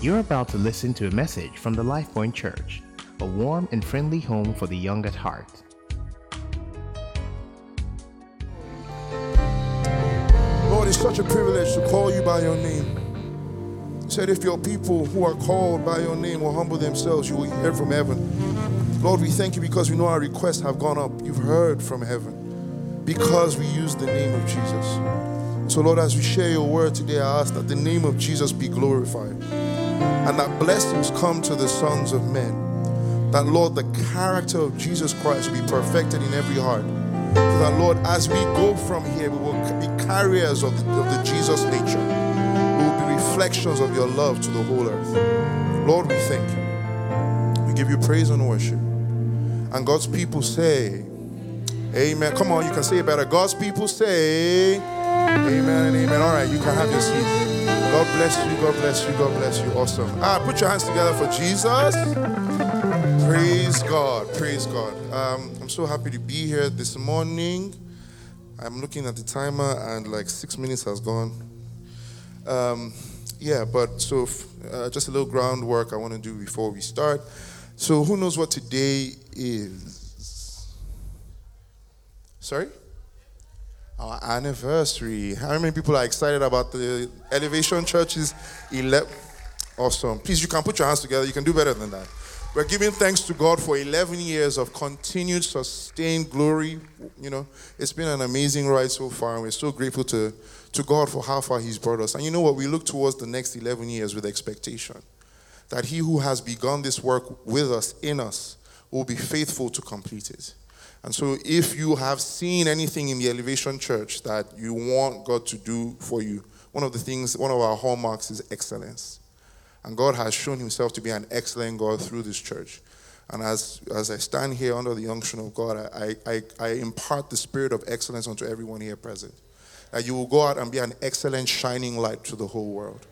You're about to listen to a message from the LifePoint Church, a warm and friendly home for the young at heart. Lord, it's such a privilege to call you by your name. You said, if your people who are called by your name will humble themselves, you will hear from heaven. Lord, we thank you because we know our requests have gone up. You've heard from heaven because we use the name of Jesus. So, Lord, as we share your word today, I ask that the name of Jesus be glorified and that blessings come to the sons of men. That, Lord, the character of Jesus Christ be perfected in every heart. So that, Lord, as we go from here, we will be carriers of the, of the Jesus nature. We will be reflections of your love to the whole earth. Lord, we thank you. We give you praise and worship. And God's people say, Amen. Come on, you can say it better. God's people say, Amen and amen. All right, you can have your seat. God bless you. God bless you. God bless you. Awesome. Ah, put your hands together for Jesus. Praise God. Praise God. Um, I'm so happy to be here this morning. I'm looking at the timer and like six minutes has gone. Um, yeah, but so uh, just a little groundwork I want to do before we start. So, who knows what today is? Sorry? Our anniversary. How many people are excited about the Elevation Church's 11? Awesome. Please, you can put your hands together. You can do better than that. We're giving thanks to God for 11 years of continued, sustained glory. You know, it's been an amazing ride so far, and we're so grateful to, to God for how far He's brought us. And you know what? We look towards the next 11 years with expectation that He who has begun this work with us, in us, will be faithful to complete it. And so, if you have seen anything in the Elevation Church that you want God to do for you, one of the things, one of our hallmarks is excellence. And God has shown Himself to be an excellent God through this church. And as, as I stand here under the unction of God, I, I, I impart the spirit of excellence unto everyone here present. That you will go out and be an excellent shining light to the whole world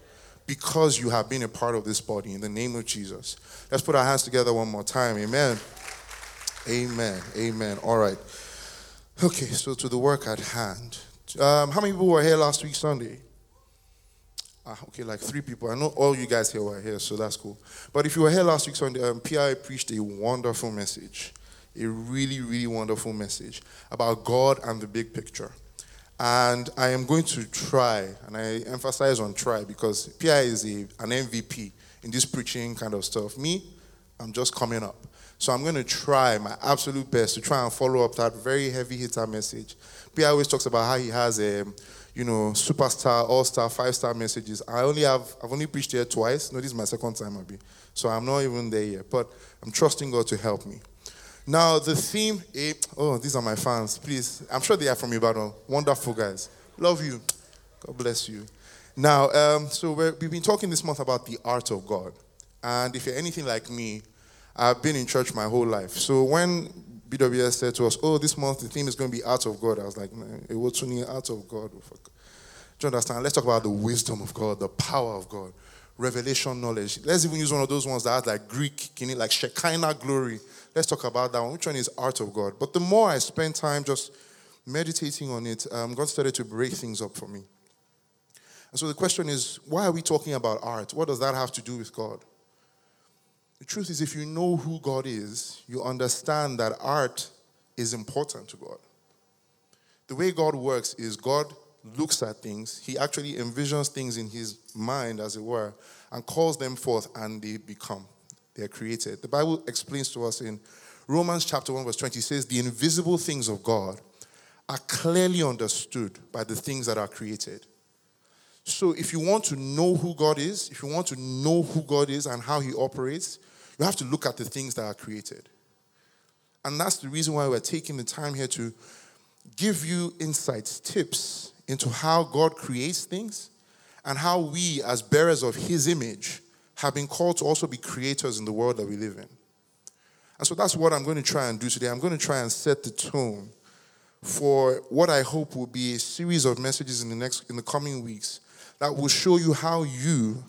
because you have been a part of this body in the name of Jesus. Let's put our hands together one more time. Amen. Amen. Amen. All right. Okay, so to the work at hand. Um, how many people were here last week, Sunday? Ah, okay, like three people. I know all you guys here were here, so that's cool. But if you were here last week, Sunday, um, PI preached a wonderful message, a really, really wonderful message about God and the big picture. And I am going to try, and I emphasize on try because PI is a, an MVP in this preaching kind of stuff. Me, I'm just coming up. So I'm going to try my absolute best to try and follow up that very heavy hitter message. Pierre always talks about how he has a, you know, superstar, all-star, five-star messages. I only have, I've only preached here twice. No, this is my second time be. So I'm not even there yet. But I'm trusting God to help me. Now the theme, eh, oh, these are my fans. Please, I'm sure they are from Ibadan. Wonderful guys. Love you. God bless you. Now, um, so we've been talking this month about the art of God. And if you're anything like me, I've been in church my whole life. So when BWS said to us, oh, this month the theme is going to be out of God, I was like, it was out of God. Do you understand? Let's talk about the wisdom of God, the power of God, revelation knowledge. Let's even use one of those ones that has like Greek like Shekinah glory. Let's talk about that one. Which one is art of God? But the more I spend time just meditating on it, um, God started to break things up for me. And so the question is, why are we talking about art? What does that have to do with God? The truth is, if you know who God is, you understand that art is important to God. The way God works is God looks at things, He actually envisions things in His mind, as it were, and calls them forth, and they become. They're created. The Bible explains to us in Romans chapter 1, verse 20, says, The invisible things of God are clearly understood by the things that are created. So, if you want to know who God is, if you want to know who God is and how He operates, you have to look at the things that are created. And that's the reason why we're taking the time here to give you insights, tips into how God creates things and how we, as bearers of His image, have been called to also be creators in the world that we live in. And so that's what I'm going to try and do today. I'm going to try and set the tone for what I hope will be a series of messages in the next in the coming weeks that will show you how you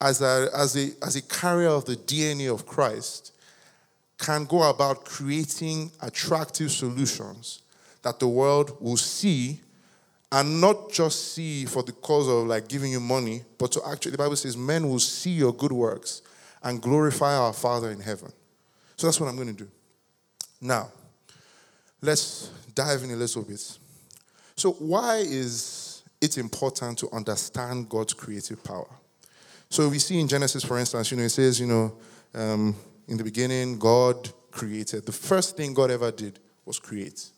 as a, as, a, as a carrier of the DNA of Christ, can go about creating attractive solutions that the world will see and not just see for the cause of like giving you money, but to actually, the Bible says, men will see your good works and glorify our Father in heaven. So that's what I'm going to do. Now, let's dive in a little bit. So, why is it important to understand God's creative power? So, we see in Genesis, for instance, you know, it says, you know, um, in the beginning, God created. The first thing God ever did was create.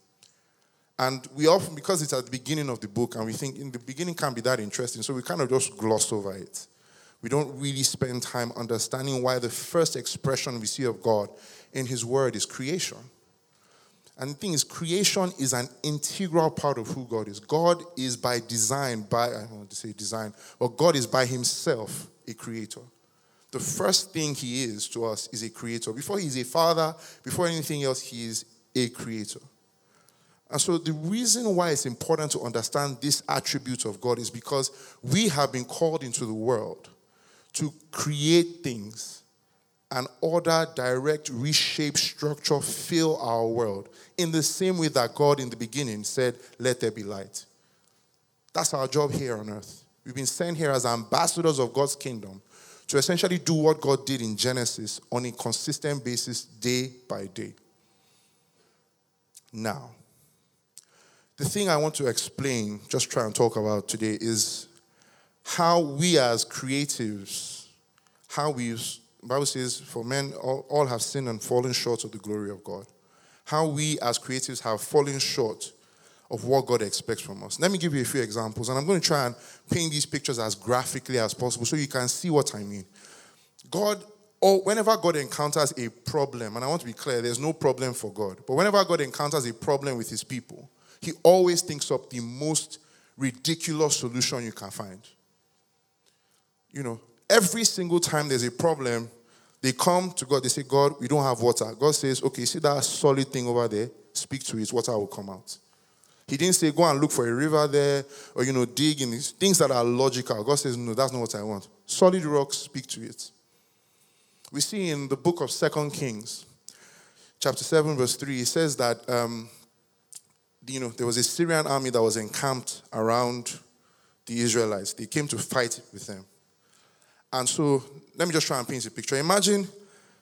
And we often, because it's at the beginning of the book, and we think in the beginning can't be that interesting, so we kind of just gloss over it. We don't really spend time understanding why the first expression we see of God in His Word is creation. And the thing is, creation is an integral part of who God is. God is by design, by, I don't want to say design, but God is by Himself a creator. The first thing He is to us is a creator. Before He's a father, before anything else, He is a creator. And so, the reason why it's important to understand this attribute of God is because we have been called into the world to create things and order, direct, reshape, structure, fill our world in the same way that God in the beginning said, Let there be light. That's our job here on earth. We've been sent here as ambassadors of God's kingdom to essentially do what God did in Genesis on a consistent basis, day by day. Now, the thing I want to explain, just try and talk about today, is how we as creatives, how we, Bible says, for men, all, all have sinned and fallen short of the glory of God. How we as creatives have fallen short of what God expects from us. Let me give you a few examples, and I'm going to try and paint these pictures as graphically as possible so you can see what I mean. God, or whenever God encounters a problem, and I want to be clear, there's no problem for God, but whenever God encounters a problem with his people, he always thinks up the most ridiculous solution you can find. You know, every single time there's a problem, they come to God, they say, God, we don't have water. God says, okay, see that solid thing over there? Speak to it, water will come out. He didn't say, go and look for a river there, or, you know, dig in these things that are logical. God says, no, that's not what I want. Solid rocks, speak to it. We see in the book of Second Kings, chapter 7, verse 3, it says that um, you know, there was a Syrian army that was encamped around the Israelites. They came to fight with them. And so, let me just try and paint a picture. Imagine,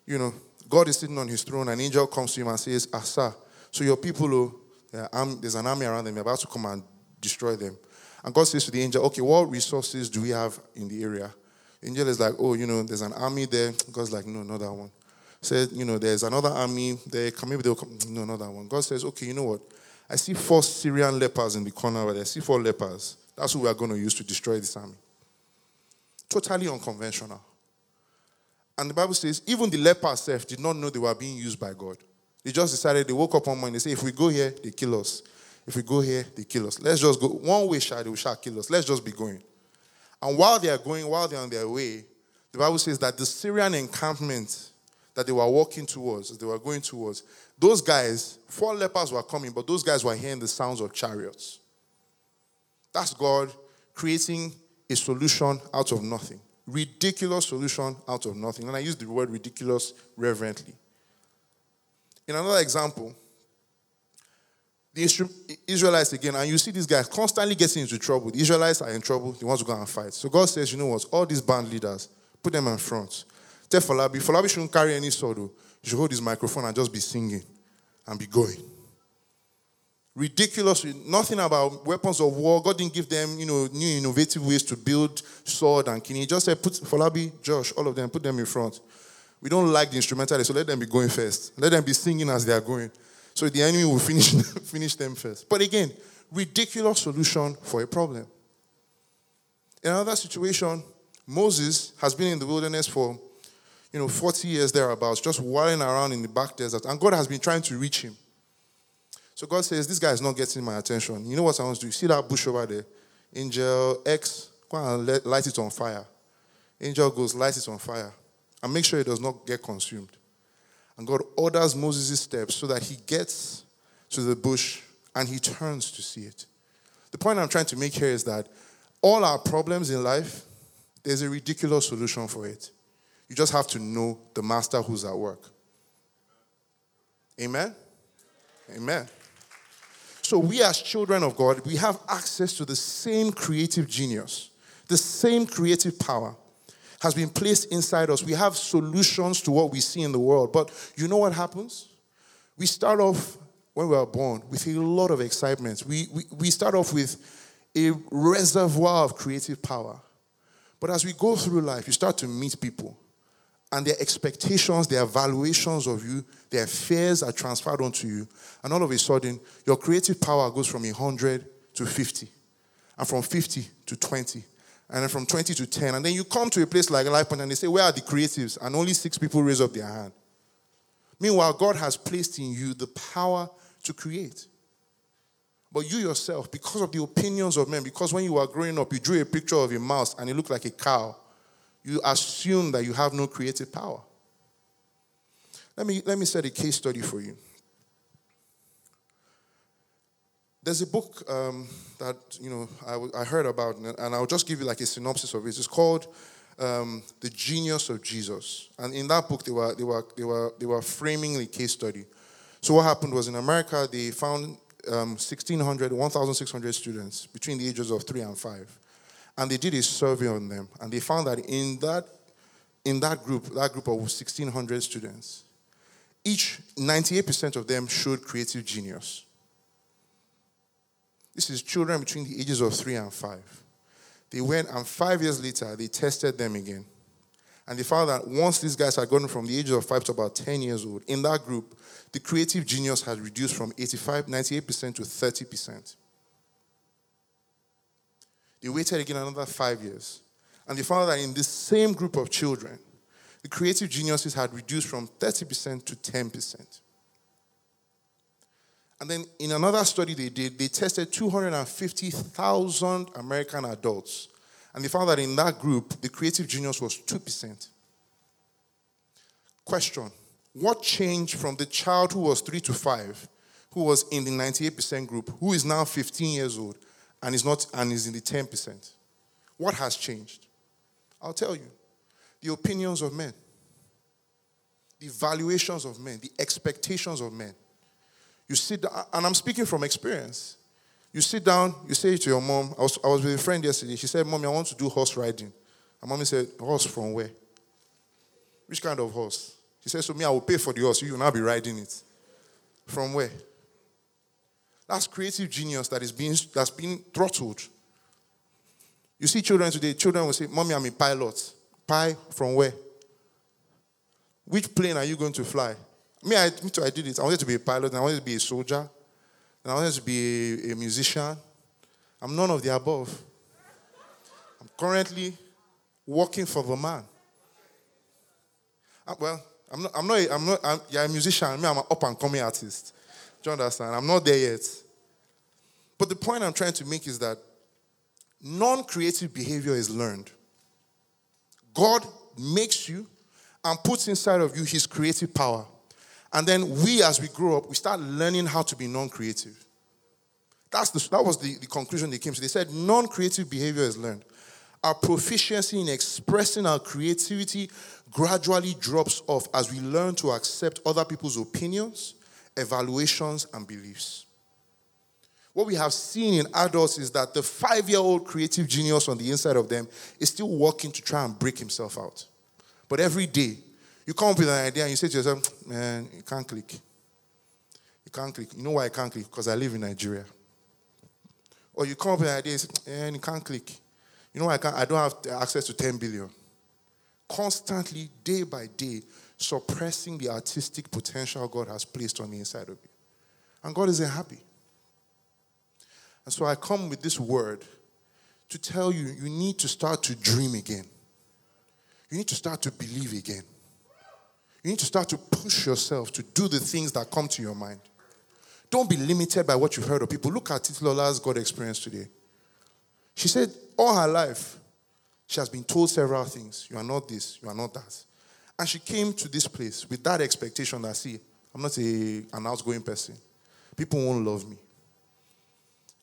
you know, God is sitting on his throne, an angel comes to him and says, Ah, sir, so your people, oh, there's an army around them, you're about to come and destroy them. And God says to the angel, Okay, what resources do we have in the area? Angel is like, Oh, you know, there's an army there. God's like, No, not that one. Said, you know, there's another army there. Maybe they'll come. No, not that one. God says, Okay, you know what? I see four Syrian lepers in the corner over there. I see four lepers. That's who we are going to use to destroy this army. Totally unconventional. And the Bible says, even the lepers self did not know they were being used by God. They just decided, they woke up one morning, they say, if we go here, they kill us. If we go here, they kill us. Let's just go. One way, shall they shall kill us. Let's just be going. And while they are going, while they're on their way, the Bible says that the Syrian encampment that they were walking towards, they were going towards, those guys, four lepers were coming, but those guys were hearing the sounds of chariots. That's God creating a solution out of nothing. Ridiculous solution out of nothing. And I use the word ridiculous reverently. In another example, the Israelites again, and you see these guys constantly getting into trouble. The Israelites are in trouble, they want to go and fight. So God says, you know what, all these band leaders, put them in front. Tell Falabi, Falabi shouldn't carry any sword. Oh. You should hold his microphone and just be singing and be going. Ridiculous, nothing about weapons of war. God didn't give them, you know, new innovative ways to build sword and king. He just said, put Falabi, Josh, all of them, put them in front. We don't like the instrumentalist, so let them be going first. Let them be singing as they are going. So the enemy will finish, finish them first. But again, ridiculous solution for a problem. In another situation, Moses has been in the wilderness for you know, 40 years thereabouts, just wandering around in the back desert. And God has been trying to reach him. So God says, This guy is not getting my attention. You know what I want to do? See that bush over there? Angel X, go and light it on fire. Angel goes, light it on fire. And make sure it does not get consumed. And God orders Moses' steps so that he gets to the bush and he turns to see it. The point I'm trying to make here is that all our problems in life, there's a ridiculous solution for it. You just have to know the master who's at work. Amen? Amen. So, we as children of God, we have access to the same creative genius, the same creative power has been placed inside us. We have solutions to what we see in the world. But you know what happens? We start off when we are born with a lot of excitement. We, we, we start off with a reservoir of creative power. But as we go through life, you start to meet people, and their expectations, their evaluations of you, their fears are transferred onto you. And all of a sudden, your creative power goes from 100 to 50, and from 50 to 20, and then from 20 to 10. And then you come to a place like LifePoint and they say, Where are the creatives? And only six people raise up their hand. Meanwhile, God has placed in you the power to create. But you yourself, because of the opinions of men, because when you were growing up, you drew a picture of a mouse and it looked like a cow, you assume that you have no creative power. Let me, let me set a case study for you. There's a book um, that you know I, I, heard about, and I'll just give you like a synopsis of it. It's called um, "The Genius of Jesus," and in that book they were they were they were they were framing the case study. So what happened was in America they found um, 1,600, 1,600 students between the ages of three and five, and they did a survey on them, and they found that in that in that group, that group of 1,600 students, each 98% of them showed creative genius. This is children between the ages of three and five. They went, and five years later, they tested them again. And they found that once these guys had gone from the age of five to about 10 years old, in that group, the creative genius had reduced from 85, 98% to 30%. They waited again another five years. And they found that in this same group of children, the creative geniuses had reduced from 30% to 10%. And then in another study they did, they tested 250,000 American adults. And they found that in that group, the creative genius was 2%. Question What changed from the child who was 3 to 5, who was in the 98% group, who is now 15 years old and is, not, and is in the 10%? What has changed? I'll tell you the opinions of men, the valuations of men, the expectations of men. You sit down, and I'm speaking from experience. You sit down, you say to your mom, I was, I was with a friend yesterday. She said, Mommy, I want to do horse riding. And mommy said, Horse from where? Which kind of horse? She said, So me, I will pay for the horse. You will now be riding it. From where? That's creative genius that is being that's being throttled. You see children today, children will say, Mommy, I'm a pilot. Pie from where? Which plane are you going to fly? Me, I, me too, I did it. I wanted to be a pilot, and I wanted to be a soldier, and I wanted to be a, a musician. I'm none of the above. I'm currently working for the man. Uh, well, I'm not, I'm not, a, I'm not, I'm, you're a musician. Me, I'm an up and coming artist. Do you understand? I'm not there yet. But the point I'm trying to make is that non creative behavior is learned. God makes you and puts inside of you his creative power. And then we, as we grow up, we start learning how to be non creative. That's the, that was the, the conclusion they came to. They said non creative behavior is learned. Our proficiency in expressing our creativity gradually drops off as we learn to accept other people's opinions, evaluations, and beliefs. What we have seen in adults is that the five year old creative genius on the inside of them is still working to try and break himself out. But every day, you come up with an idea and you say to yourself, man, you can't click. You can't click. You know why I can't click? Because I live in Nigeria. Or you come up with an idea and say, man, you can't click. You know why I can't? I don't have access to 10 billion. Constantly, day by day, suppressing the artistic potential God has placed on the inside of you. And God isn't happy. And so I come with this word to tell you you need to start to dream again. You need to start to believe again. You need to start to push yourself to do the things that come to your mind. Don't be limited by what you've heard of people. Look at Titilola's God experience today. She said all her life, she has been told several things. You are not this, you are not that. And she came to this place with that expectation that, see, I'm not a, an outgoing person. People won't love me.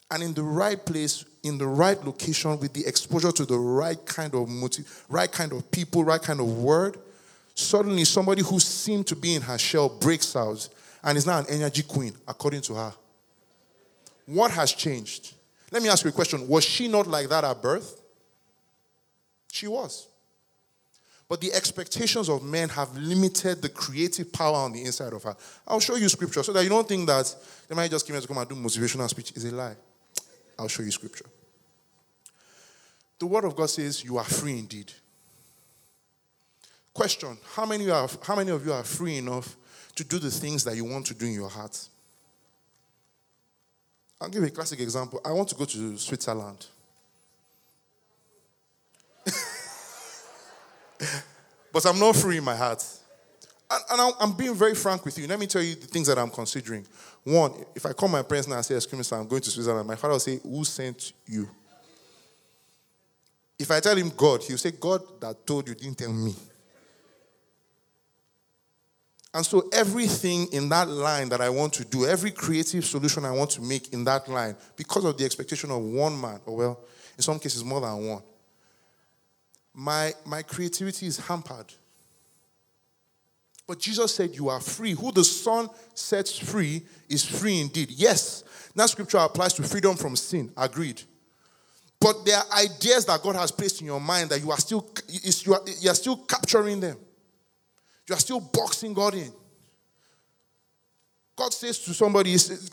And in the right place, in the right location, with the exposure to the right kind of motive, right kind of people, right kind of word, Suddenly, somebody who seemed to be in her shell breaks out and is now an energy queen, according to her. What has changed? Let me ask you a question. Was she not like that at birth? She was. But the expectations of men have limited the creative power on the inside of her. I'll show you scripture so that you don't think that they might just come here to come and do motivational speech. Is a lie. I'll show you scripture. The word of God says you are free indeed. Question How many, are, how many of you are free enough to do the things that you want to do in your heart? I'll give you a classic example. I want to go to Switzerland. But I'm not free in my heart. And, and, I'm being very frank with you. Let me tell you the things that I'm considering. One, if I call my parents now and say, Excuse me, sir, I'm going to Switzerland, my father will say, Who sent you? If I tell him God, he'll say, God that told you didn't tell me. And so, everything in that line that I want to do, every creative solution I want to make in that line, because of the expectation of one man, or well, in some cases more than one, my, my creativity is hampered. But Jesus said, You are free. Who the Son sets free is free indeed. Yes, that scripture applies to freedom from sin. Agreed. But there are ideas that God has placed in your mind that you are still you are, you are still capturing them. You are still boxing God in. God says to somebody, says,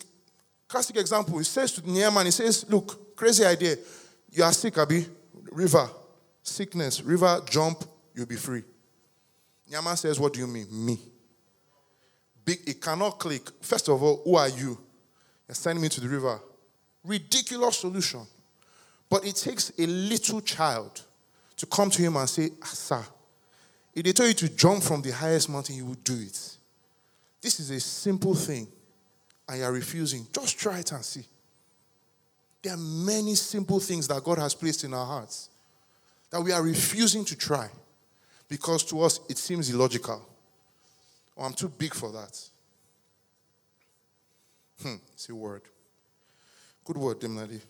classic example, he says to Naaman, he says, Look, crazy idea. You are sick, Abi. River sickness, river, jump, you'll be free. Naaman says, What do you mean? Me. Big, it cannot click. First of all, who are you? You're sending me to the river. Ridiculous solution. But it takes a little child to come to him and say, ah, Sir, if they tell you to jump from the highest mountain, you would do it. This is a simple thing, and you're refusing. Just try it and see. There are many simple things that God has placed in our hearts that we are refusing to try because to us it seems illogical. Or I'm too big for that. Hmm, it's a word. Good word, Dimnadi.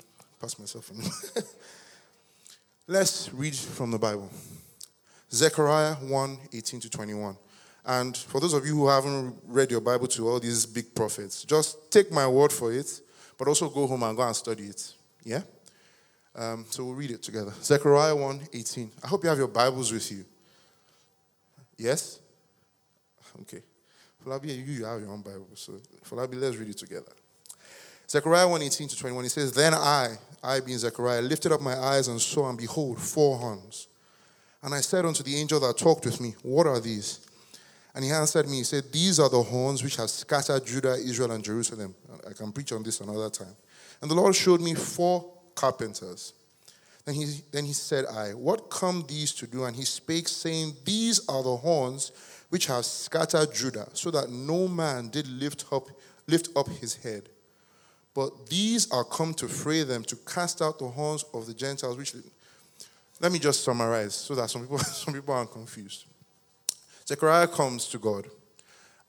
Pass myself in. Let's read from the Bible. Zechariah 1 18 to 21. And for those of you who haven't read your Bible to all these big prophets, just take my word for it, but also go home and go and study it. Yeah? Um, so we'll read it together. Zechariah 1 18. I hope you have your Bibles with you. Yes? Okay. Falabi, you, have your own Bible. So, Falabi, let's read it together. Zechariah 1 18 to 21. He says, Then I, I being Zechariah, lifted up my eyes and saw, and behold, four horns. And I said unto the angel that talked with me, What are these? And he answered me, He said, These are the horns which have scattered Judah, Israel, and Jerusalem. I can preach on this another time. And the Lord showed me four carpenters. Then he, then he said, I, what come these to do? And he spake, saying, These are the horns which have scattered Judah, so that no man did lift up, lift up his head. But these are come to fray them, to cast out the horns of the Gentiles. Which, let me just summarize, so that some people, some people aren't confused. Zechariah comes to God,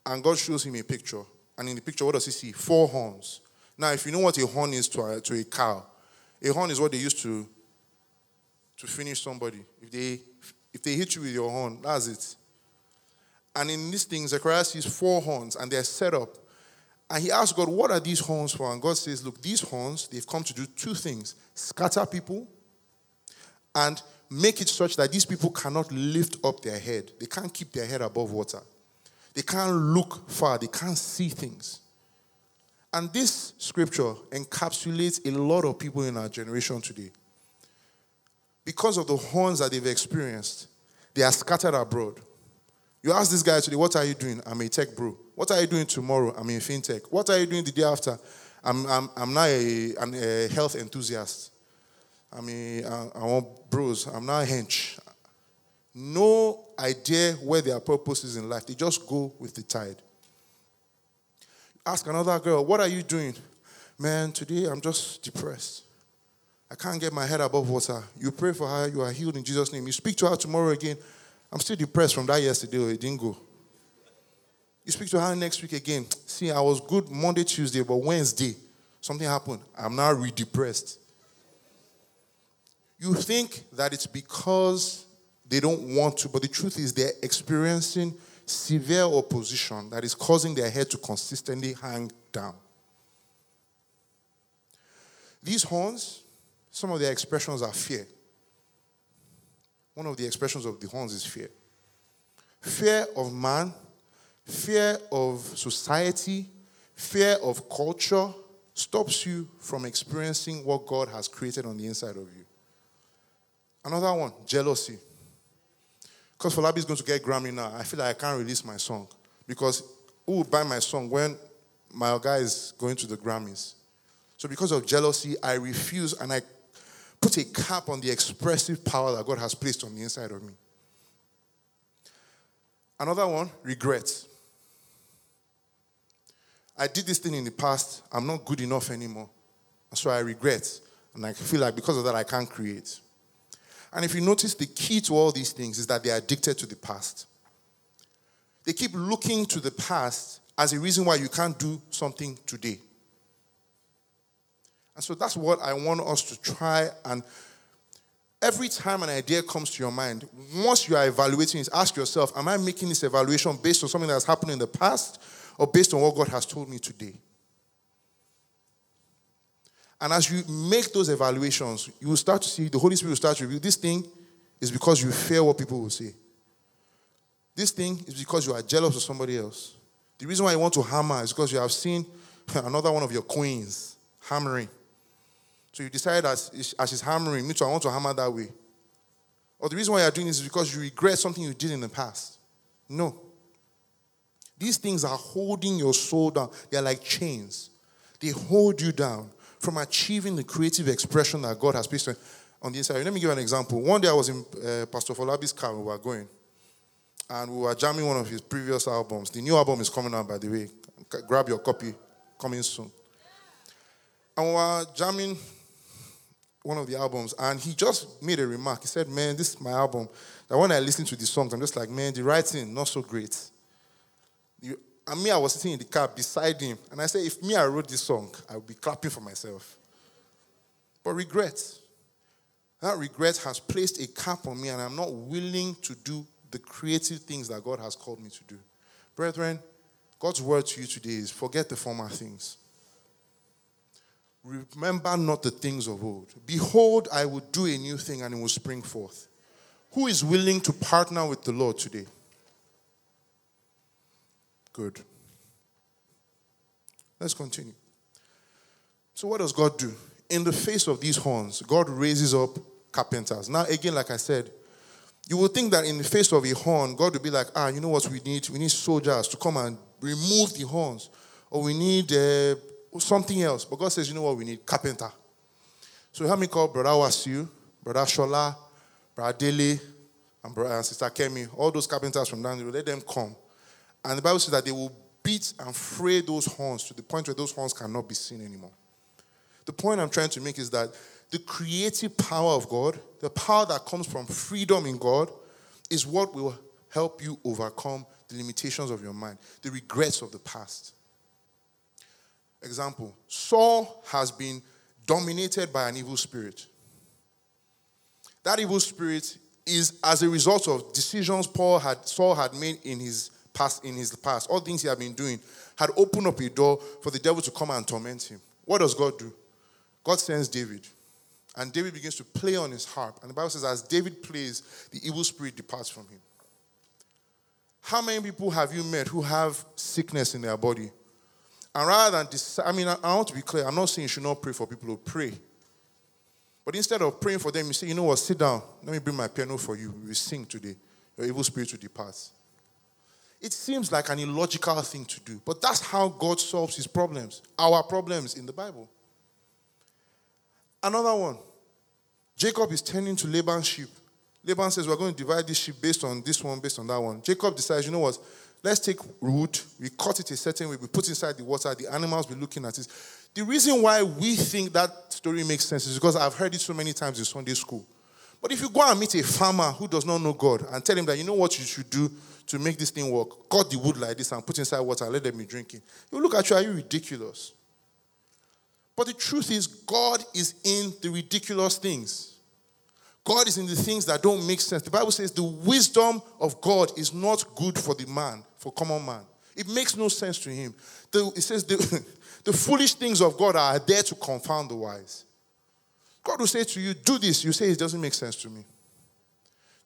and God shows him a picture. And in the picture, what does he see? Four horns. Now, if you know what a horn is to a, to a cow, a horn is what they used to to finish somebody. If they if they hit you with your horn, that's it. And in this thing, Zechariah sees four horns and they're set up. And he asks God, What are these horns for? And God says, Look, these horns, they've come to do two things scatter people and make it such that these people cannot lift up their head. They can't keep their head above water. They can't look far. They can't see things. And this scripture encapsulates a lot of people in our generation today. Because of the horns that they've experienced, they are scattered abroad. You ask this guy today, What are you doing? I'm a tech bro. What are you doing tomorrow? I'm in fintech. What are you doing the day after? I'm, I'm, I'm now a, health enthusiast. I'm a, I want bros. I'm now a hench. No idea where their purpose is in life. They just go with the tide. Ask another girl, what are you doing? Man, today I'm just depressed. I can't get my head above water. You pray for her, you are healed in Jesus' name. You speak to her tomorrow again. I'm still depressed from that yesterday, oh, it didn't go. You speak to her next week again. See, I was good Monday, Tuesday, but Wednesday, something happened. I'm now re depressed. You think that it's because they don't want to, but the truth is they're experiencing severe opposition that is causing their head to consistently hang down. These horns, some of their expressions are fear. One of the expressions of the horns is fear fear of man, fear of society, fear of culture stops you from experiencing what God has created on the inside of you. Another one, jealousy. Because Falabi is going to get Grammy now, I feel like I can't release my song. Because who would buy my song when my guy is going to the Grammys? So, because of jealousy, I refuse and I put a cap on the expressive power that God has placed on the inside of me. Another one, regret. I did this thing in the past, I'm not good enough anymore. So I regret. And I feel like because of that, I can't create. And if you notice, the key to all these things is that they are addicted to the past. They keep looking to the past as a reason why you can't do something today. And so that's what I want us to try and every time an idea comes to your mind, once you are evaluating it, ask yourself, am I making this evaluation based on something that has happened in the past or based on what God has told me today? And as you make those evaluations, you will start to see the Holy Spirit will start to reveal this thing is because you fear what people will say. This thing is because you are jealous of somebody else. The reason why you want to hammer is because you have seen another one of your queens hammering. So you decide as, as she's hammering, me too, I want to hammer that way. Or the reason why you're doing this is because you regret something you did in the past. No. These things are holding your soul down. They're like chains. They hold you down from achieving the creative expression that God has placed on the inside. Let me give you an example. One day I was in uh, Pastor Falabi's car, we were going, and we were jamming one of his previous albums. The new album is coming out, by the way. Grab your copy, coming soon. And we were jamming one of the albums, and he just made a remark. He said, Man, this is my album. That when I listen to the songs, I'm just like, Man, the writing, not so great. And me, I was sitting in the car beside him. And I said, if me, I wrote this song, I would be clapping for myself. But regret. That regret has placed a cap on me, and I'm not willing to do the creative things that God has called me to do. Brethren, God's word to you today is forget the former things. Remember not the things of old. Behold, I will do a new thing and it will spring forth. Who is willing to partner with the Lord today? Good. Let's continue. So, what does God do? In the face of these horns, God raises up carpenters. Now, again, like I said, you would think that in the face of a horn, God would be like, ah, you know what we need? We need soldiers to come and remove the horns. Or we need uh, something else. But God says, you know what we need? Carpenter. So help me call Brother Wasiu, Brother Shola, Brother Dele, and, Brother, and Sister Kemi, all those carpenters from down the road, let them come. And the Bible says that they will beat and fray those horns to the point where those horns cannot be seen anymore. The point I'm trying to make is that the creative power of God, the power that comes from freedom in God, is what will help you overcome the limitations of your mind, the regrets of the past. Example Saul has been dominated by an evil spirit. That evil spirit is as a result of decisions Paul had, Saul had made in his past, in his past, all things he had been doing, had opened up a door for the devil to come and torment him. What does God do? God sends David. And David begins to play on his harp. And the Bible says, as David plays, the evil spirit departs from him. How many people have you met who have sickness in their body? And rather than, decide, I mean, I want to be clear. I'm not saying you should not pray for people who pray. But instead of praying for them, you say, you know what, sit down. Let me bring my piano for you. We sing today. Your evil spirit will depart. It seems like an illogical thing to do, but that's how God solves his problems, our problems in the Bible. Another one Jacob is tending to Laban's sheep. Laban says, We're going to divide this sheep based on this one, based on that one. Jacob decides, You know what? Let's take wood, we cut it a certain way, we put inside the water, the animals be looking at it. The reason why we think that story makes sense is because I've heard it so many times in Sunday school. But if you go and meet a farmer who does not know God and tell him that you know what you should do to make this thing work, cut the wood like this and put inside water and let them be drinking, you look at you, are you ridiculous? But the truth is, God is in the ridiculous things. God is in the things that don't make sense. The Bible says the wisdom of God is not good for the man, for common man. It makes no sense to him. The, it says the, the foolish things of God are there to confound the wise. God will say to you, Do this. You say, It doesn't make sense to me.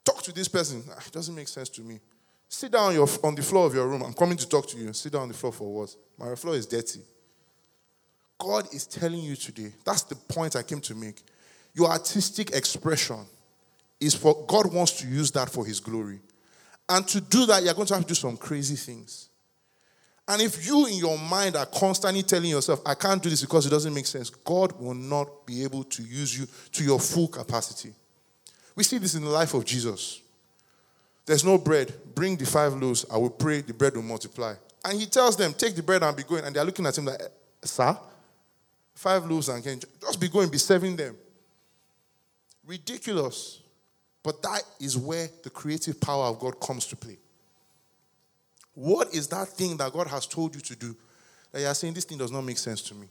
Talk to this person. Ah, it doesn't make sense to me. Sit down on, your, on the floor of your room. I'm coming to talk to you. Sit down on the floor for what? My floor is dirty. God is telling you today. That's the point I came to make. Your artistic expression is for God wants to use that for his glory. And to do that, you're going to have to do some crazy things. And if you in your mind are constantly telling yourself, I can't do this because it doesn't make sense, God will not be able to use you to your full capacity. We see this in the life of Jesus. There's no bread. Bring the five loaves. I will pray the bread will multiply. And he tells them, Take the bread and be going. And they're looking at him like, eh, Sir? Five loaves and can just be going, be serving them. Ridiculous. But that is where the creative power of God comes to play. What is that thing that God has told you to do that you are saying, This thing does not make sense to me?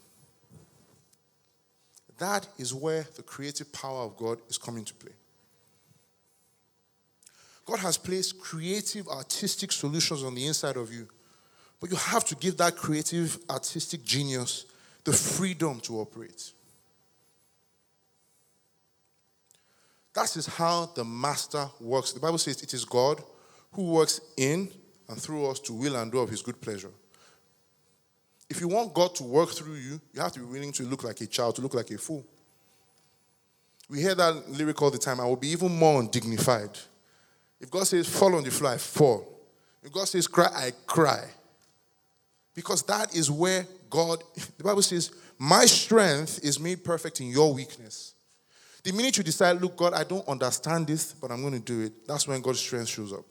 That is where the creative power of God is coming to play. God has placed creative, artistic solutions on the inside of you. But you have to give that creative, artistic genius the freedom to operate. That is how the master works. The Bible says it is God who works in and through us to will and do of his good pleasure. If you want God to work through you, you have to be willing to look like a child, to look like a fool. We hear that lyric all the time I will be even more undignified. If God says fall on the floor, I fall. If God says cry, I cry. Because that is where God, the Bible says, my strength is made perfect in your weakness. The minute you decide, look, God, I don't understand this, but I'm going to do it, that's when God's strength shows up.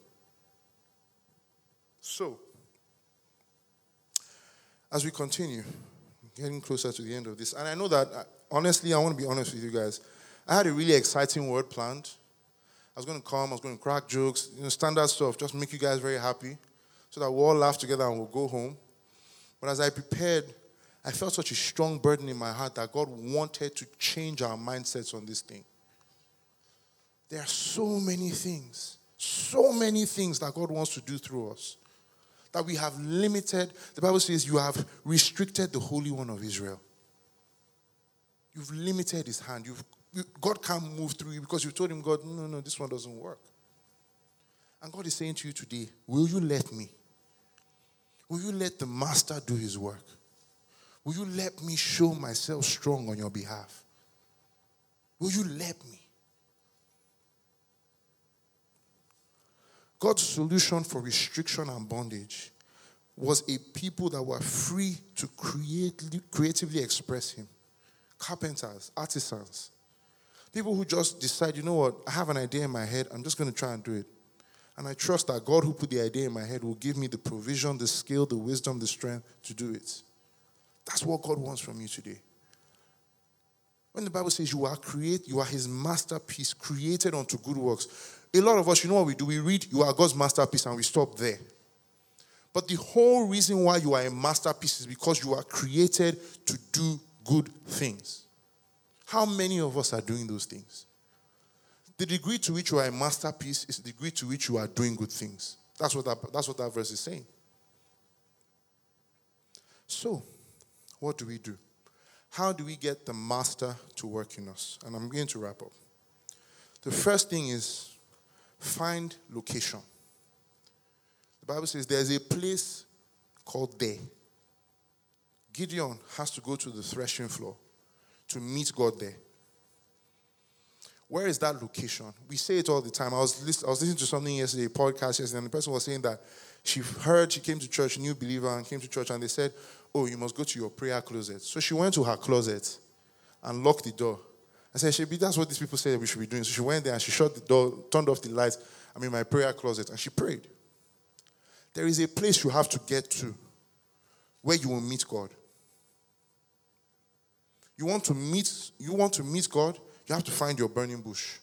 So, as we continue, getting closer to the end of this, and I know that, uh, honestly, I want to be honest with you guys. I had a really exciting word planned. I was going to come, I was going to crack jokes, you know, standard stuff, just make you guys very happy so that we'll all laugh together and we'll go home. But as I prepared, I felt such a strong burden in my heart that God wanted to change our mindsets on this thing. There are so many things, so many things that God wants to do through us that we have limited. The Bible says you have restricted the Holy One of Israel. You've limited his hand. You've, you, God can't move through you because you told him, God, no, no, this one doesn't work. And God is saying to you today, Will you let me? Will you let the master do his work? Will you let me show myself strong on your behalf? Will you let me? God's solution for restriction and bondage was a people that were free to create, creatively express Him. Carpenters, artisans, people who just decide, you know what, I have an idea in my head, I'm just going to try and do it. And I trust that God, who put the idea in my head, will give me the provision, the skill, the wisdom, the strength to do it. That's what God wants from you today. When the Bible says you are create, you are his masterpiece, created unto good works. A lot of us, you know what we do? We read, You are God's masterpiece, and we stop there. But the whole reason why you are a masterpiece is because you are created to do good things. How many of us are doing those things? The degree to which you are a masterpiece is the degree to which you are doing good things. That's what that, that's what that verse is saying. So, what do we do? How do we get the master to work in us? And I'm going to wrap up. The first thing is Find location. The Bible says there's a place called there. Gideon has to go to the threshing floor to meet God there. Where is that location? We say it all the time. I was, list- I was listening to something yesterday, a podcast yesterday, and the person was saying that she heard, she came to church, new believer, and came to church, and they said, Oh, you must go to your prayer closet. So she went to her closet and locked the door I said, Shebi, that's what these people say we should be doing. So she went there and she shut the door, turned off the lights. I'm in my prayer closet, and she prayed. There is a place you have to get to where you will meet God. You want to meet, you want to meet God, you have to find your burning bush.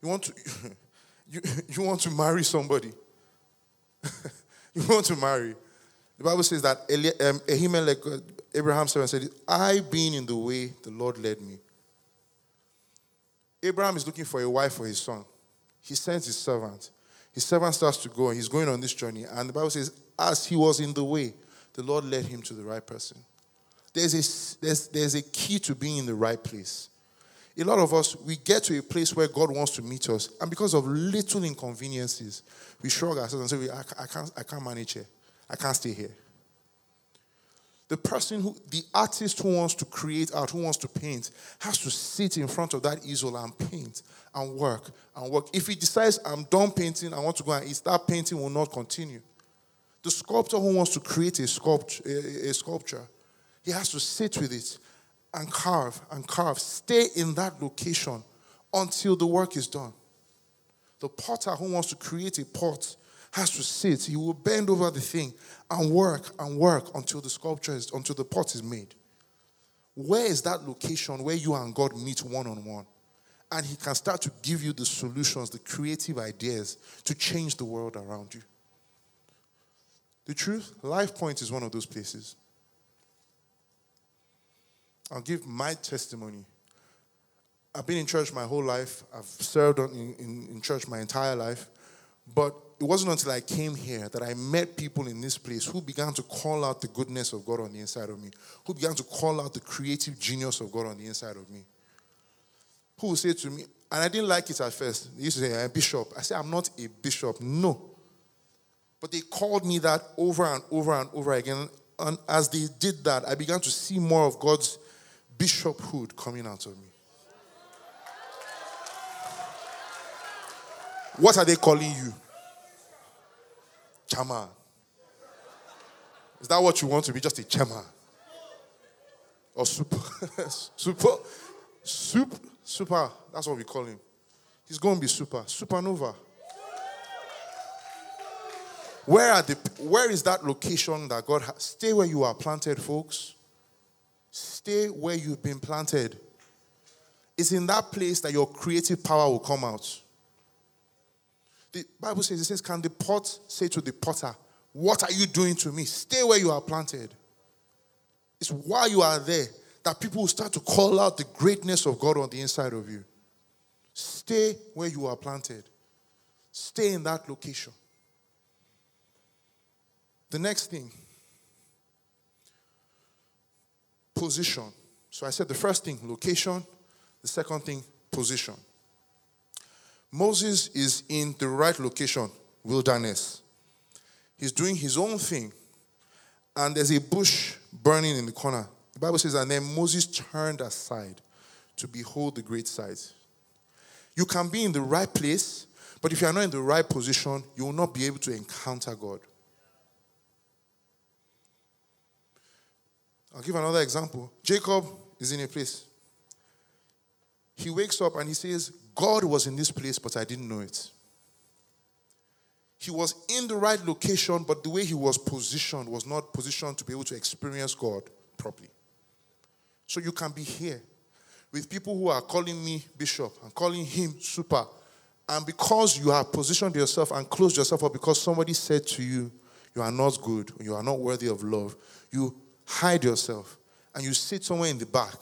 You want to you, you want to marry somebody. you want to marry. The Bible says that um, Ahimelech, uh, Abraham said, I being in the way, the Lord led me. Abraham is looking for a wife for his son. He sends his servant. His servant starts to go, and he's going on this journey. And the Bible says, as he was in the way, the Lord led him to the right person. There's a, there's, there's a key to being in the right place. A lot of us, we get to a place where God wants to meet us, and because of little inconveniences, we shrug ourselves and say, I, I, can't, I can't manage here. I can't stay here. The person who, the artist who wants to create art, who wants to paint, has to sit in front of that easel and paint and work and work. If he decides, I'm done painting, I want to go and eat, that painting will not continue. The sculptor who wants to create a, sculpt, a, a sculpture, he has to sit with it and carve and carve. Stay in that location until the work is done. The potter who wants to create a pot has to sit. He will bend over the thing and work and work until the sculpture is, until the pot is made. Where is that location where you and God meet one on one? And He can start to give you the solutions, the creative ideas to change the world around you. The truth, Life Point is one of those places. I'll give my testimony. I've been in church my whole life. I've served in, in, in church my entire life. But it wasn't until I came here that I met people in this place who began to call out the goodness of God on the inside of me, who began to call out the creative genius of God on the inside of me. Who would say to me, and I didn't like it at first. They used to say, I'm a bishop. I said, I'm not a bishop. No. But they called me that over and over and over again. And as they did that, I began to see more of God's bishophood coming out of me. What are they calling you? Chama. Is that what you want to be? Just a chama? Or super? super? Super? Super. That's what we call him. He's going to be super. Supernova. Where are the where is that location that God has? Stay where you are planted, folks. Stay where you've been planted. It's in that place that your creative power will come out. The Bible says, it says, Can the pot say to the potter, What are you doing to me? Stay where you are planted. It's while you are there that people will start to call out the greatness of God on the inside of you. Stay where you are planted, stay in that location. The next thing position. So I said the first thing, location. The second thing, position. Moses is in the right location, wilderness. He's doing his own thing. And there's a bush burning in the corner. The Bible says, and then Moses turned aside to behold the great sight. You can be in the right place, but if you are not in the right position, you will not be able to encounter God. I'll give another example. Jacob is in a place. He wakes up and he says, God was in this place, but I didn't know it. He was in the right location, but the way he was positioned was not positioned to be able to experience God properly. So you can be here with people who are calling me bishop and calling him super. And because you have positioned yourself and closed yourself up because somebody said to you, you are not good, you are not worthy of love, you hide yourself and you sit somewhere in the back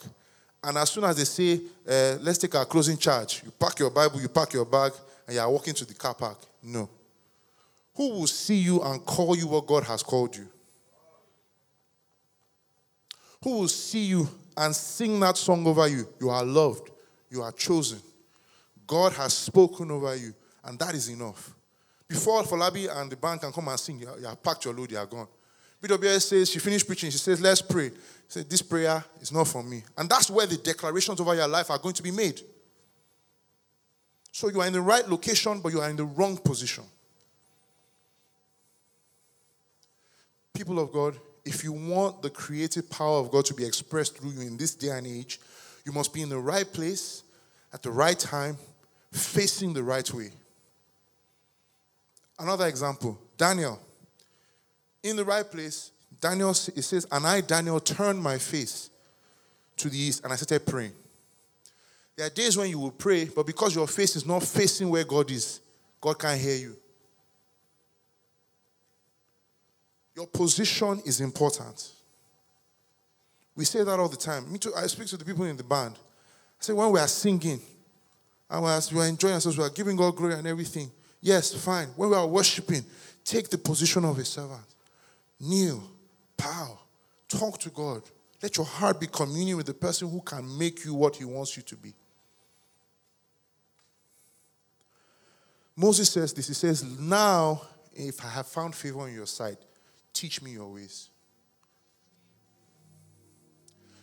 and as soon as they say, uh, let's take our closing charge, you pack your Bible, you pack your bag, and you are walking to the car park. No. Who will see you and call you what God has called you? Who will see you and sing that song over you? You are loved, you are chosen. God has spoken over you, and that is enough. Before Falabi and the band can come and sing, you have packed your load, you are gone. BWS says, she finished preaching, she says, let's pray. Say, this prayer is not for me. And that's where the declarations over your life are going to be made. So you are in the right location, but you are in the wrong position. People of God, if you want the creative power of God to be expressed through you in this day and age, you must be in the right place at the right time, facing the right way. Another example Daniel. In the right place, Daniel, it says, and I, Daniel, turned my face to the east and I started praying. There are days when you will pray, but because your face is not facing where God is, God can't hear you. Your position is important. We say that all the time. Me too, I speak to the people in the band. I say, when we are singing, and we are enjoying ourselves, we are giving God glory and everything. Yes, fine. When we are worshiping, take the position of a servant. Kneel Bow. Talk to God. Let your heart be communion with the person who can make you what he wants you to be. Moses says this. He says, Now, if I have found favor on your sight, teach me your ways.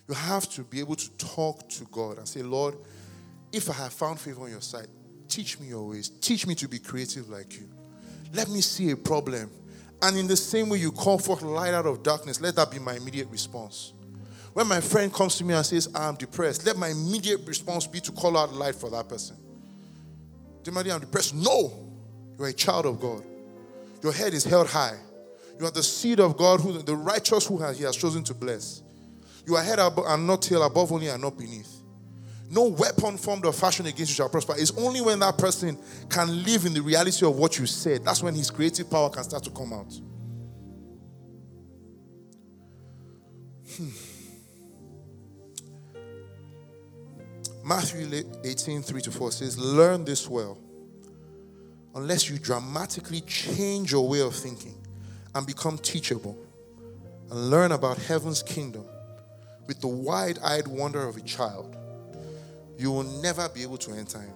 You have to be able to talk to God and say, Lord, if I have found favor on your sight, teach me your ways. Teach me to be creative like you. Let me see a problem. And in the same way you call forth light out of darkness, let that be my immediate response. When my friend comes to me and says, I'm depressed, let my immediate response be to call out light for that person. Timothy, I'm depressed. No, you're a child of God. Your head is held high. You are the seed of God, who the righteous who has, He has chosen to bless. You are head above and not tail, above only and not beneath. No weapon formed or fashioned against you shall prosper. It's only when that person can live in the reality of what you said. That's when his creative power can start to come out. Hmm. Matthew 18, 3 to 4 says, Learn this well. Unless you dramatically change your way of thinking and become teachable and learn about heaven's kingdom with the wide eyed wonder of a child, you will never be able to enter him.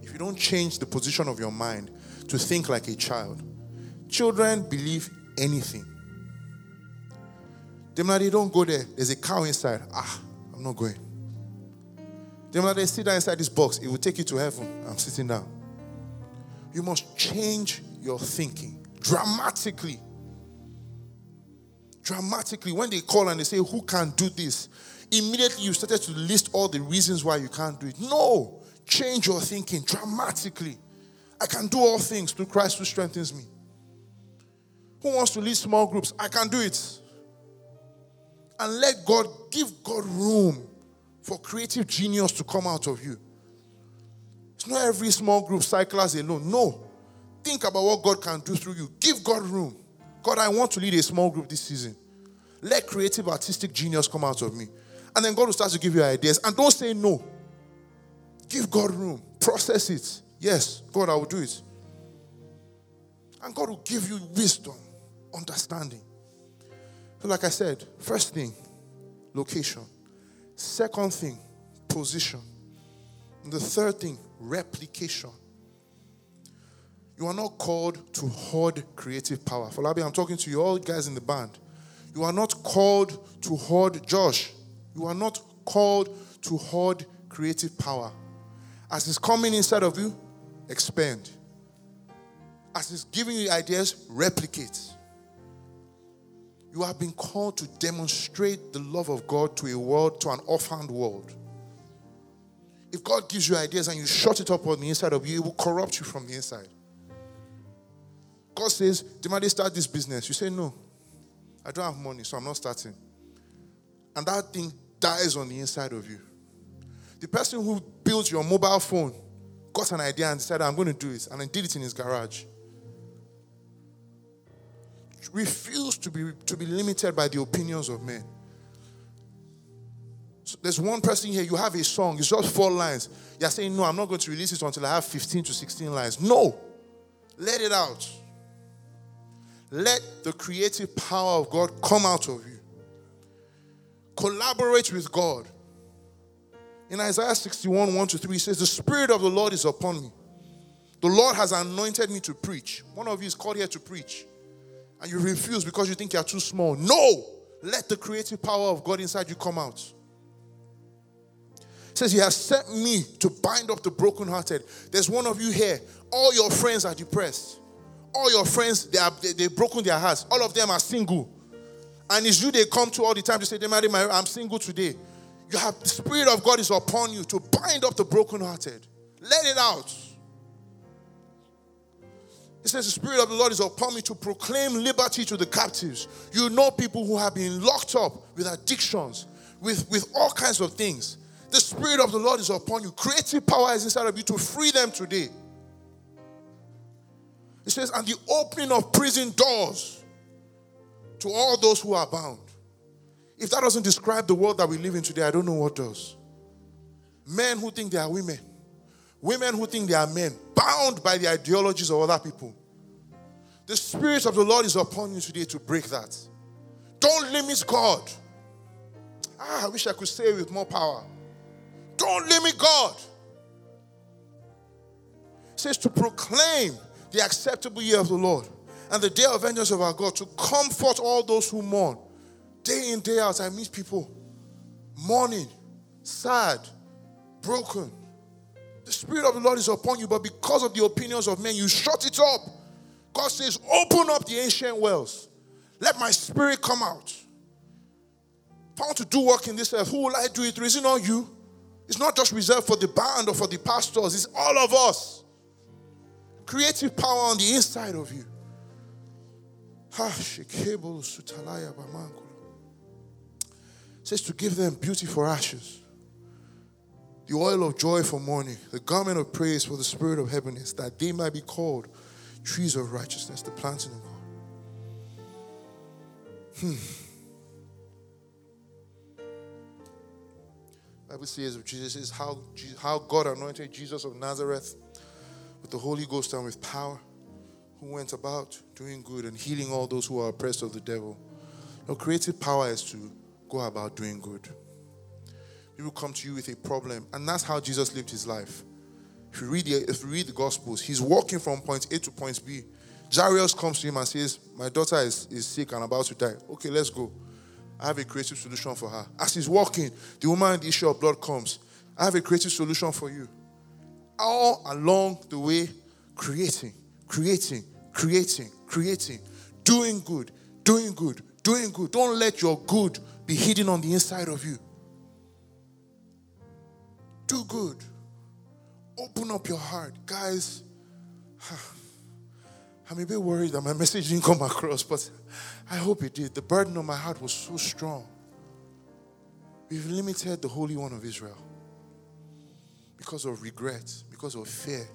If you don't change the position of your mind to think like a child, children believe anything. They don't go there. There's a cow inside. Ah, I'm not going. They sit down inside this box, it will take you to heaven. I'm sitting down. You must change your thinking dramatically. Dramatically. When they call and they say, Who can do this? Immediately you started to list all the reasons why you can't do it. No, change your thinking dramatically. I can do all things through Christ who strengthens me. Who wants to lead small groups? I can do it and let God give God room for creative genius to come out of you. It's not every small group cyclers alone. No. Think about what God can do through you. Give God room. God, I want to lead a small group this season. Let creative artistic genius come out of me. And then God will start to give you ideas. And don't say no. Give God room. Process it. Yes, God, I will do it. And God will give you wisdom, understanding. So, like I said, first thing, location. Second thing, position. And the third thing, replication. You are not called to hoard creative power. Falabi, I'm talking to you all guys in the band. You are not called to hoard Josh. You are not called to hoard creative power. As it's coming inside of you, expand. As it's giving you ideas, replicate. You have been called to demonstrate the love of God to a world, to an offhand world. If God gives you ideas and you shut it up on the inside of you, it will corrupt you from the inside. God says, Demade, start this business. You say, No, I don't have money, so I'm not starting. And that thing dies on the inside of you. The person who built your mobile phone got an idea and decided, I'm going to do it, and then did it in his garage refuse to be, to be limited by the opinions of men. So there's one person here, you have a song, it's just four lines. You're saying, No, I'm not going to release it until I have 15 to 16 lines. No, let it out. Let the creative power of God come out of you. Collaborate with God. In Isaiah 61 1 to 3, it says, The Spirit of the Lord is upon me. The Lord has anointed me to preach. One of you is called here to preach and you refuse because you think you're too small. No! Let the creative power of God inside you come out. Says, He has sent me to bind up the brokenhearted. There's one of you here. All your friends are depressed. All your friends, they are they, they've broken their hearts. All of them are single. And it's you they come to all the time to say, I'm single today. You have the Spirit of God is upon you to bind up the brokenhearted. Let it out. He says, The Spirit of the Lord is upon me to proclaim liberty to the captives. You know people who have been locked up with addictions, with, with all kinds of things. The Spirit of the Lord is upon you. Creative power is inside of you to free them today. He says, and the opening of prison doors to all those who are bound. If that doesn't describe the world that we live in today, I don't know what does. Men who think they are women, women who think they are men, bound by the ideologies of other people. The Spirit of the Lord is upon you today to break that. Don't limit God. Ah, I wish I could say it with more power. Don't limit God. It says to proclaim the acceptable year of the Lord and the day of vengeance of our God, to comfort all those who mourn. Day in, day out, I meet people mourning, sad, broken. The Spirit of the Lord is upon you, but because of the opinions of men, you shut it up. God says, Open up the ancient wells. Let my spirit come out. If I want to do work in this earth, who will I do it through? Is it not you? It's not just reserved for the band or for the pastors, it's all of us. Creative power on the inside of you. Says to give them beauty for ashes, the oil of joy for mourning, the garment of praise for the spirit of heaviness, that they might be called trees of righteousness, the planting of God. Hmm. Bible says of Jesus is how, how God anointed Jesus of Nazareth with the Holy Ghost and with power, who went about doing good and healing all those who are oppressed of the devil. Your creative power is to go about doing good. People come to you with a problem, and that's how Jesus lived his life. If you read the, if you read the Gospels, he's walking from point A to point B. Jairus comes to him and says, My daughter is, is sick and about to die. Okay, let's go. I have a creative solution for her. As he's walking, the woman in the issue of blood comes. I have a creative solution for you. All along the way, creating, creating, creating, creating, doing good, doing good, doing good. Don't let your good be hidden on the inside of you. Do good. Open up your heart. Guys, I'm a bit worried that my message didn't come across, but I hope it did. The burden on my heart was so strong. We've limited the Holy One of Israel because of regret, because of fear,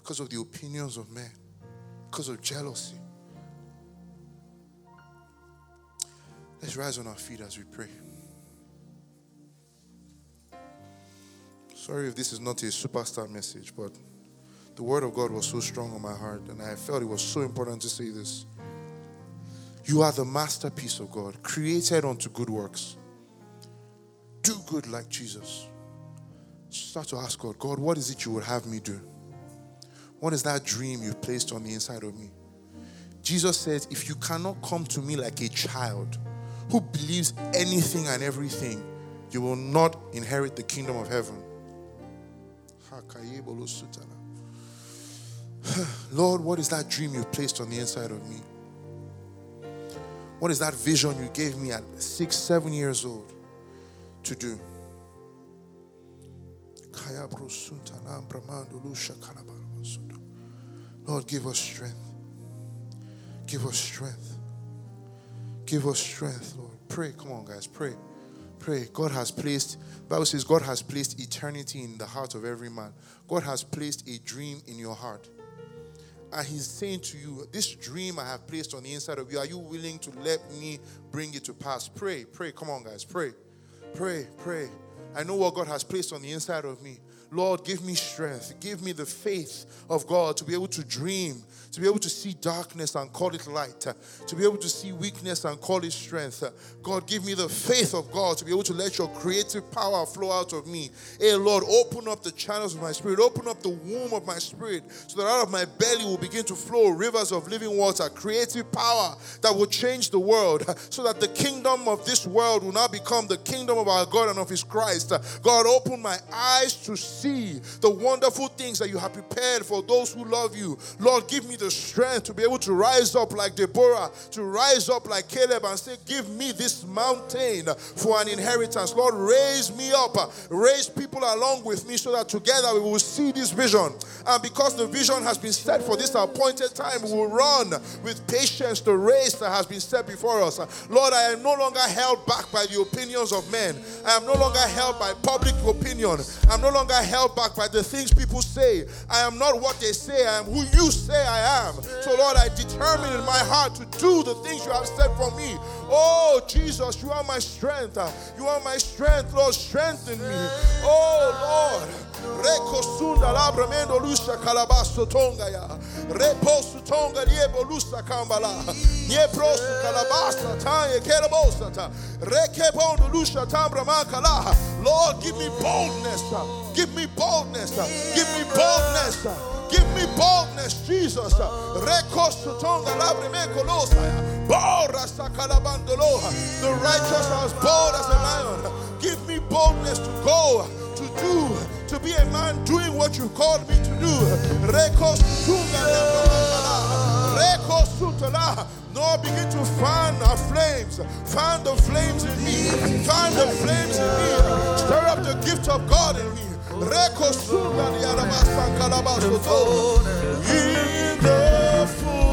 because of the opinions of men, because of jealousy. Let's rise on our feet as we pray. Sorry if this is not a superstar message, but the word of God was so strong on my heart, and I felt it was so important to say this. You are the masterpiece of God, created unto good works. Do good like Jesus. Start to ask God, God, what is it you would have me do? What is that dream you've placed on the inside of me? Jesus says, If you cannot come to me like a child who believes anything and everything, you will not inherit the kingdom of heaven. Lord, what is that dream you placed on the inside of me? What is that vision you gave me at six, seven years old to do? Lord, give us strength. Give us strength. Give us strength, Lord. Pray. Come on, guys. Pray. Pray. God has placed, Bible says God has placed eternity in the heart of every man. God has placed a dream in your heart. And he's saying to you, This dream I have placed on the inside of you, are you willing to let me bring it to pass? Pray, pray. Come on, guys. Pray, pray, pray. I know what God has placed on the inside of me. Lord, give me strength. Give me the faith of God to be able to dream, to be able to see darkness and call it light, to be able to see weakness and call it strength. God, give me the faith of God to be able to let your creative power flow out of me. Hey, Lord, open up the channels of my spirit, open up the womb of my spirit, so that out of my belly will begin to flow rivers of living water, creative power that will change the world, so that the kingdom of this world will now become the kingdom of our God and of His Christ. God, open my eyes to see the wonderful things that you have prepared for those who love you. Lord, give me the strength to be able to rise up like Deborah, to rise up like Caleb and say, Give me this mountain for an inheritance. Lord, raise me up, raise people along with me so that together we will see this vision. And because the vision has been set for this appointed time, we will run with patience the race that has been set before us. Lord, I am no longer held back by the opinions of men. I am no longer held by public opinion. I'm no longer held back by the things people say. I am not what they say. I am who you say I am. So, Lord, I determine in my heart to do the things you have said for me. Oh, Jesus, you are my strength. You are my strength, Lord. Strengthen me. Oh, Lord. Reko sunda labramendo lusa calabasso tonga ya. Reposu tonga riebo lusa kambala. Nieprosu calabasa tanya kerabosa ta. Reke pondo lusa tambra makala. Lord, give me boldness. Give me boldness. Give me boldness. Give me boldness, Jesus. Rekosu tonga labrime kolosa. Bora sakalabandoloha. The righteous are as bold as a lion. Give me boldness to go, to do, be a man doing what you called me to do. No, begin to fan our flames. Fan the flames in me. Fan the flames in me. Stir up the gift of God in me. In the fullness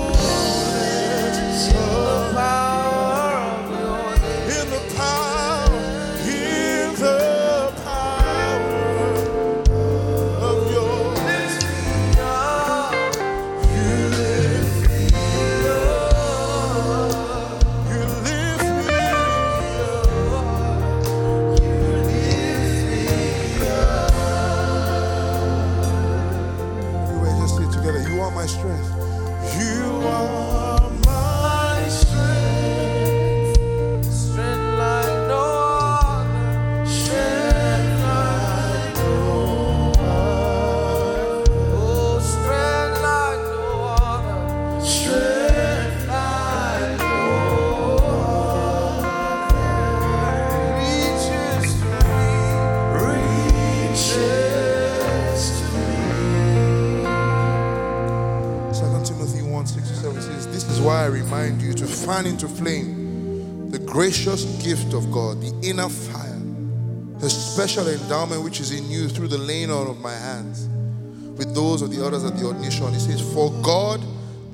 fan into flame the gracious gift of God, the inner fire, the special endowment which is in you through the laying on of my hands with those of the others at the ordination. He says, For God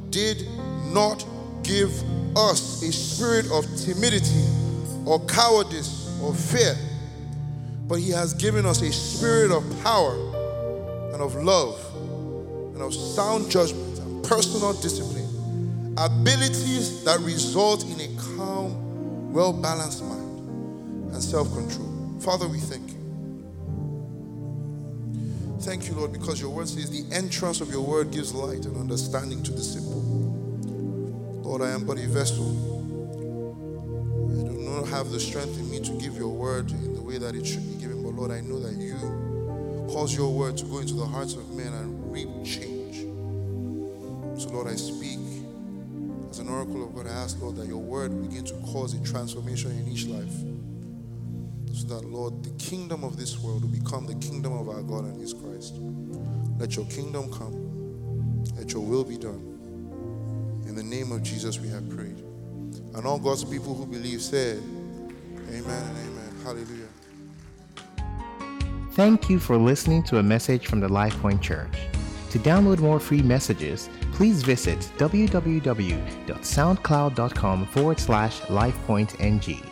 did not give us a spirit of timidity or cowardice or fear, but He has given us a spirit of power and of love and of sound judgment and personal discipline, abilities that result in a calm, well balanced mind and self control. Father, we thank you. Thank you, Lord, because your word says the entrance of your word gives light and understanding to the simple. Lord, I am but a vessel. I do not have the strength in me to give your word in the way that it should be given, but Lord, I know that you cause your word to go into the hearts of men and reap change. So, Lord, I speak an oracle of God. I ask, Lord, that your word begin to cause a transformation in each life. So that, Lord, the kingdom of this world will become the kingdom of our God and His Christ. Let your kingdom come. Let your will be done. In the name of Jesus, we have prayed. And all God's people who believe said, Amen and amen. Hallelujah. Thank you for listening to a message from the LifePoint Church. To download more free messages, please visit www.soundcloud.com forward slash LifePointNG.